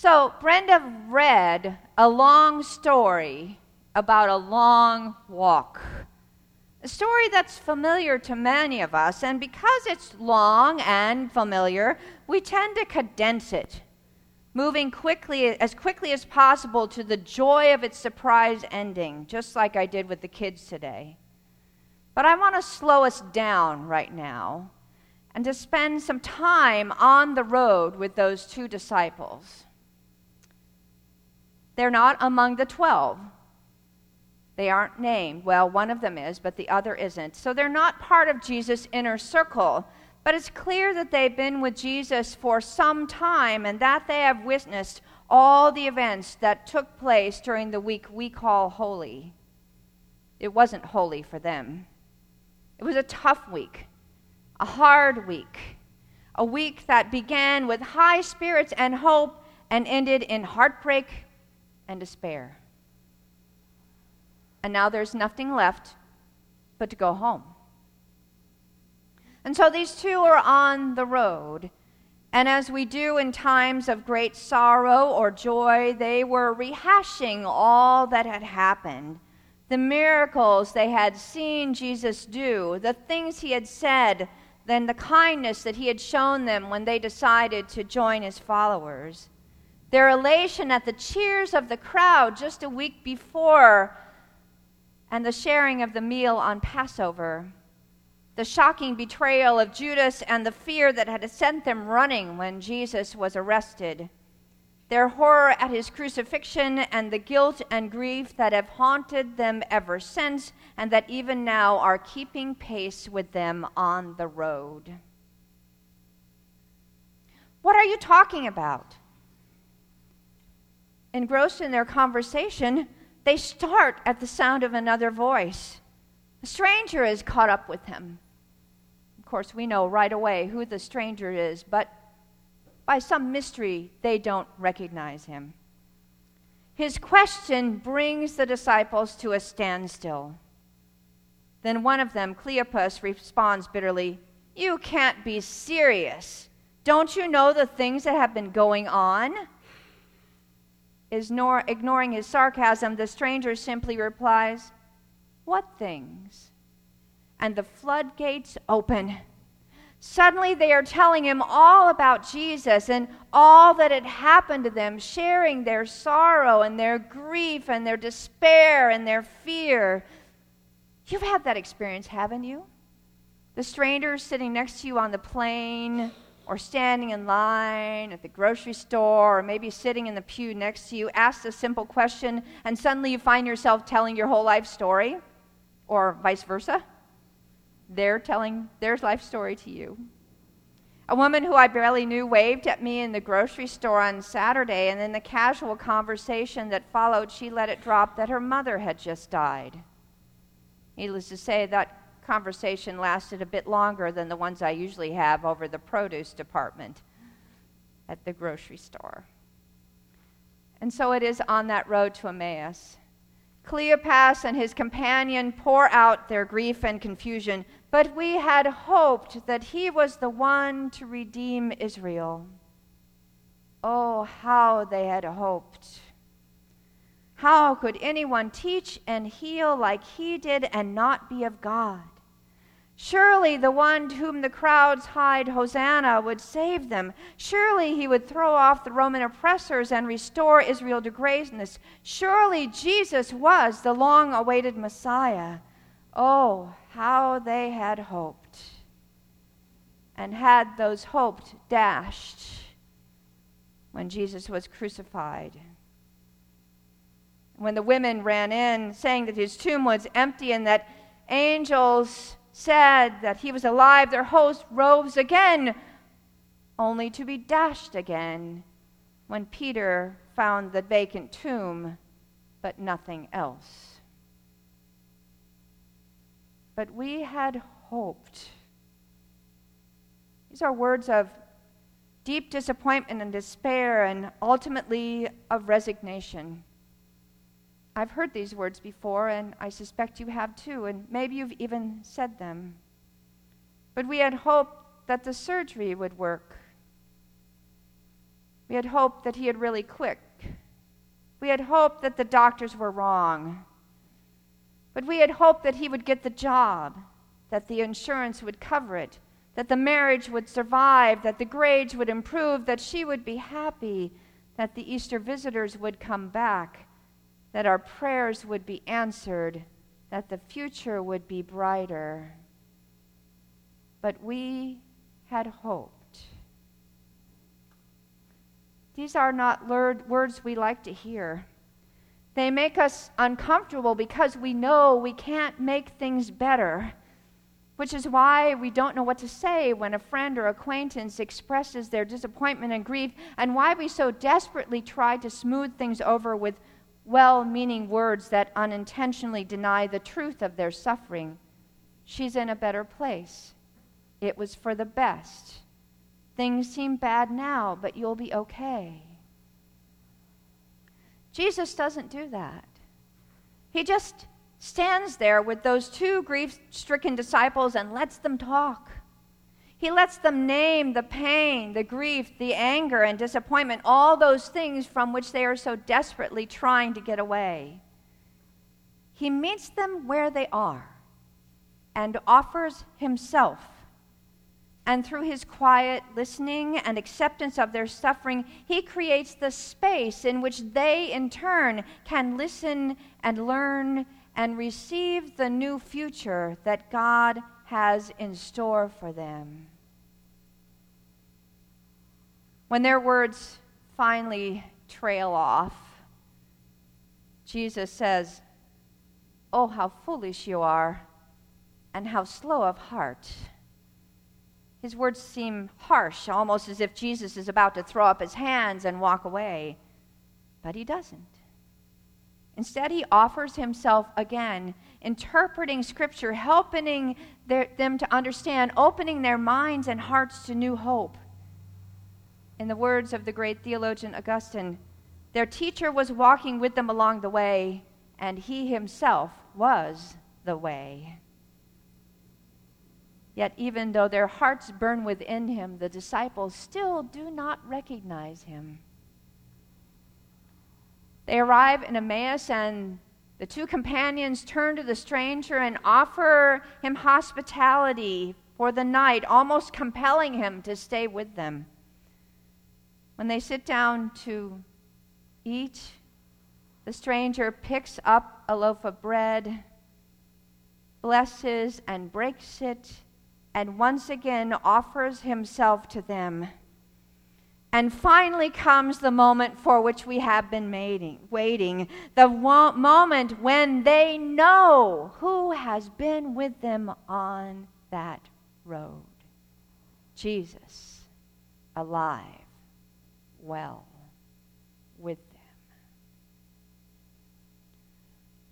So, Brenda read a long story about a long walk. A story that's familiar to many of us, and because it's long and familiar, we tend to condense it, moving quickly as quickly as possible to the joy of its surprise ending, just like I did with the kids today. But I want to slow us down right now and to spend some time on the road with those two disciples. They're not among the twelve. They aren't named. Well, one of them is, but the other isn't. So they're not part of Jesus' inner circle. But it's clear that they've been with Jesus for some time and that they have witnessed all the events that took place during the week we call holy. It wasn't holy for them. It was a tough week, a hard week, a week that began with high spirits and hope and ended in heartbreak and despair. And now there's nothing left but to go home. And so these two are on the road. And as we do in times of great sorrow or joy, they were rehashing all that had happened the miracles they had seen Jesus do, the things he had said, then the kindness that he had shown them when they decided to join his followers. Their elation at the cheers of the crowd just a week before and the sharing of the meal on Passover, the shocking betrayal of Judas and the fear that had sent them running when Jesus was arrested, their horror at his crucifixion and the guilt and grief that have haunted them ever since and that even now are keeping pace with them on the road. What are you talking about? Engrossed in their conversation, they start at the sound of another voice. A stranger is caught up with him. Of course, we know right away who the stranger is, but by some mystery, they don't recognize him. His question brings the disciples to a standstill. Then one of them, Cleopas, responds bitterly, You can't be serious. Don't you know the things that have been going on? Is ignoring his sarcasm, the stranger simply replies, What things? And the floodgates open. Suddenly, they are telling him all about Jesus and all that had happened to them, sharing their sorrow and their grief and their despair and their fear. You've had that experience, haven't you? The stranger sitting next to you on the plane or standing in line at the grocery store or maybe sitting in the pew next to you asks a simple question and suddenly you find yourself telling your whole life story or vice versa. They're telling their life story to you. A woman who i barely knew waved at me in the grocery store on saturday and in the casual conversation that followed she let it drop that her mother had just died. Needless to say that conversation lasted a bit longer than the ones I usually have over the produce department at the grocery store. And so it is on that road to Emmaus. Cleopas and his companion pour out their grief and confusion, but we had hoped that he was the one to redeem Israel. Oh, how they had hoped. How could anyone teach and heal like he did and not be of God? Surely the one to whom the crowds hide Hosanna would save them. Surely he would throw off the Roman oppressors and restore Israel to greatness. Surely Jesus was the long awaited Messiah. Oh, how they had hoped. And had those hopes dashed when Jesus was crucified. When the women ran in saying that his tomb was empty and that angels said that he was alive, their host rose again, only to be dashed again when Peter found the vacant tomb, but nothing else. But we had hoped. These are words of deep disappointment and despair, and ultimately of resignation. I've heard these words before, and I suspect you have too, and maybe you've even said them. But we had hoped that the surgery would work. We had hoped that he had really quit. We had hoped that the doctors were wrong. But we had hoped that he would get the job, that the insurance would cover it, that the marriage would survive, that the grades would improve, that she would be happy, that the Easter visitors would come back, that our prayers would be answered, that the future would be brighter. But we had hoped. These are not words we like to hear. They make us uncomfortable because we know we can't make things better, which is why we don't know what to say when a friend or acquaintance expresses their disappointment and grief, and why we so desperately try to smooth things over with well meaning words that unintentionally deny the truth of their suffering. She's in a better place. It was for the best. Things seem bad now, but you'll be okay. Jesus doesn't do that. He just stands there with those two grief stricken disciples and lets them talk. He lets them name the pain, the grief, the anger, and disappointment, all those things from which they are so desperately trying to get away. He meets them where they are and offers himself and through his quiet listening and acceptance of their suffering, he creates the space in which they, in turn, can listen and learn and receive the new future that God has in store for them. When their words finally trail off, Jesus says, Oh, how foolish you are, and how slow of heart. His words seem harsh, almost as if Jesus is about to throw up his hands and walk away. But he doesn't. Instead, he offers himself again, interpreting Scripture, helping their, them to understand, opening their minds and hearts to new hope. In the words of the great theologian Augustine, their teacher was walking with them along the way, and he himself was the way. Yet, even though their hearts burn within him, the disciples still do not recognize him. They arrive in Emmaus, and the two companions turn to the stranger and offer him hospitality for the night, almost compelling him to stay with them. When they sit down to eat, the stranger picks up a loaf of bread, blesses and breaks it and once again offers himself to them. And finally comes the moment for which we have been waiting the wo- moment when they know who has been with them on that road Jesus, alive, well, with them.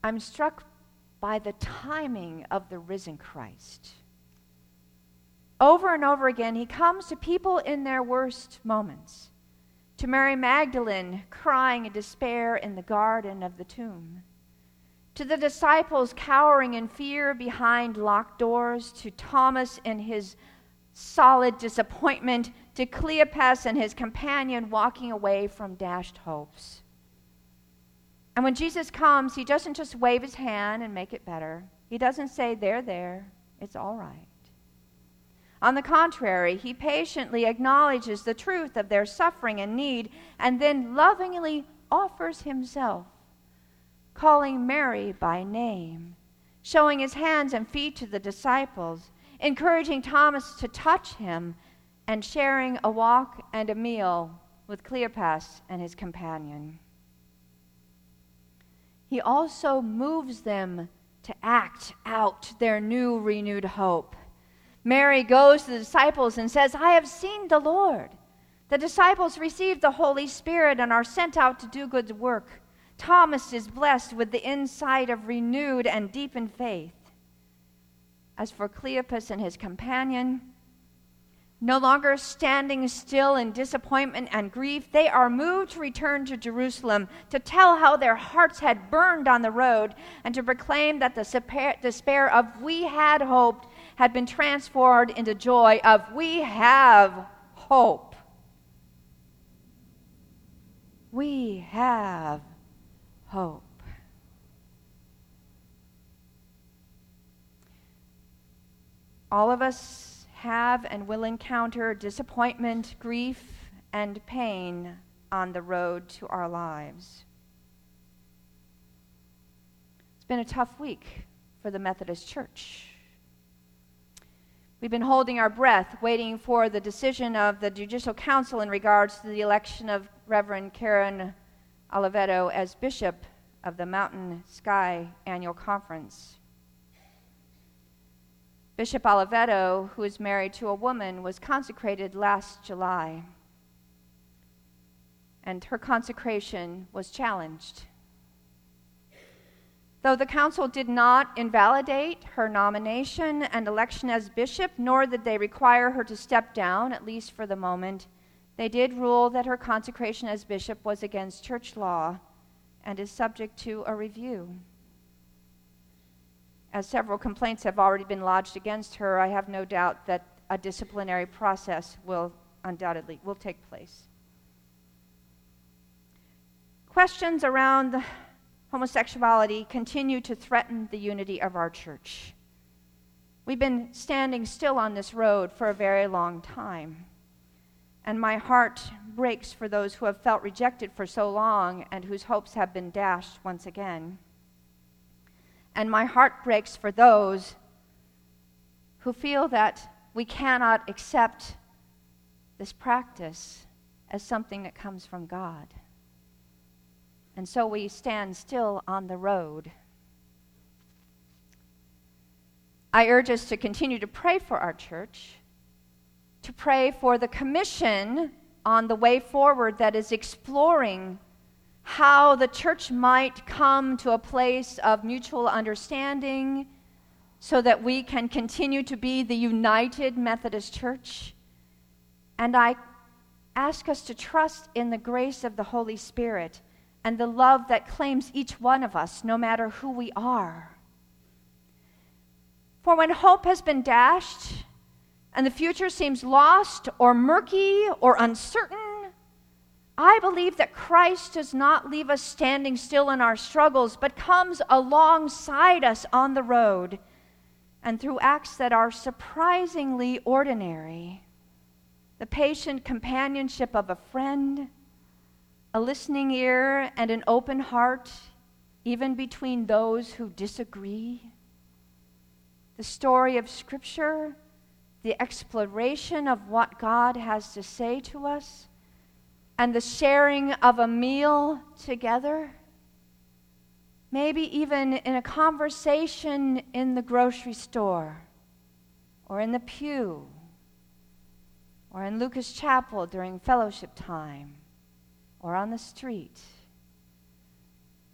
I'm struck by the timing of the risen Christ. Over and over again, he comes to people in their worst moments. To Mary Magdalene, crying in despair in the garden of the tomb. To the disciples cowering in fear behind locked doors. To Thomas in his solid disappointment. To Cleopas and his companion walking away from dashed hopes. And when Jesus comes, he doesn't just wave his hand and make it better. He doesn't say, There, there, it's all right. On the contrary, he patiently acknowledges the truth of their suffering and need and then lovingly offers himself, calling Mary by name, showing his hands and feet to the disciples, encouraging Thomas to touch him, and sharing a walk and a meal with Cleopas and his companion. He also moves them to act out their new renewed hope Mary goes to the disciples and says, I have seen the Lord. The disciples receive the Holy Spirit and are sent out to do good work. Thomas is blessed with the insight of renewed and deepened faith. As for Cleopas and his companion, no longer standing still in disappointment and grief, they are moved to return to Jerusalem to tell how their hearts had burned on the road and to proclaim that the despair of we had hoped had been transformed into joy of we have hope. we have hope. All of us have and will encounter disappointment, grief, and pain on the road to our lives. It's been a tough week for the Methodist Church. We've been holding our breath, waiting for the decision of the Judicial Council in regards to the election of Reverend Karen Oliveto as Bishop of the Mountain Sky Annual Conference. Bishop Oliveto, who is married to a woman, was consecrated last July, and her consecration was challenged. Though the council did not invalidate her nomination and election as bishop, nor did they require her to step down, at least for the moment, they did rule that her consecration as bishop was against church law and is subject to a review. As several complaints have already been lodged against her, I have no doubt that a disciplinary process will undoubtedly will take place. Questions around the homosexuality continue to threaten the unity of our church. We've been standing still on this road for a very long time. And my heart breaks for those who have felt rejected for so long and whose hopes have been dashed once again. And my heart breaks for those who feel that we cannot accept this practice as something that comes from God. And so we stand still on the road. I urge us to continue to pray for our church, to pray for the commission on the way forward that is exploring how the church might come to a place of mutual understanding so that we can continue to be the united Methodist Church. And I ask us to trust in the grace of the Holy Spirit and the love that claims each one of us, no matter who we are. For when hope has been dashed and the future seems lost or murky or uncertain, I believe that Christ does not leave us standing still in our struggles, but comes alongside us on the road and through acts that are surprisingly ordinary. The patient companionship of a friend, a listening ear, and an open heart, even between those who disagree. The story of Scripture, the exploration of what God has to say to us, and the sharing of a meal together. Maybe even in a conversation in the grocery store, or in the pew, or in Lucas Chapel during fellowship time or on the street.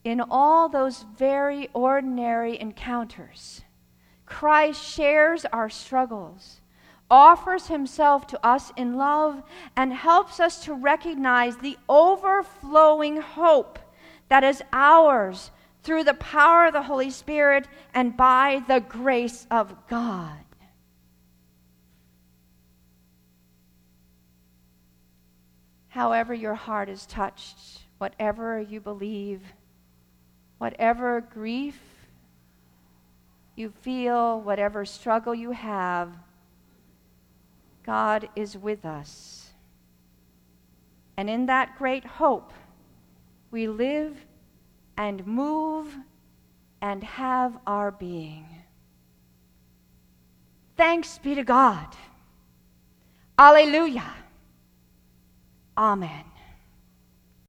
In all those very ordinary encounters, Christ shares our struggles, offers himself to us in love, and helps us to recognize the overflowing hope that is ours through the power of the Holy Spirit and by the grace of God. However your heart is touched, whatever you believe, whatever grief you feel, whatever struggle you have, God is with us. And in that great hope, we live and move and have our being. Thanks be to God. Alleluia. Amen.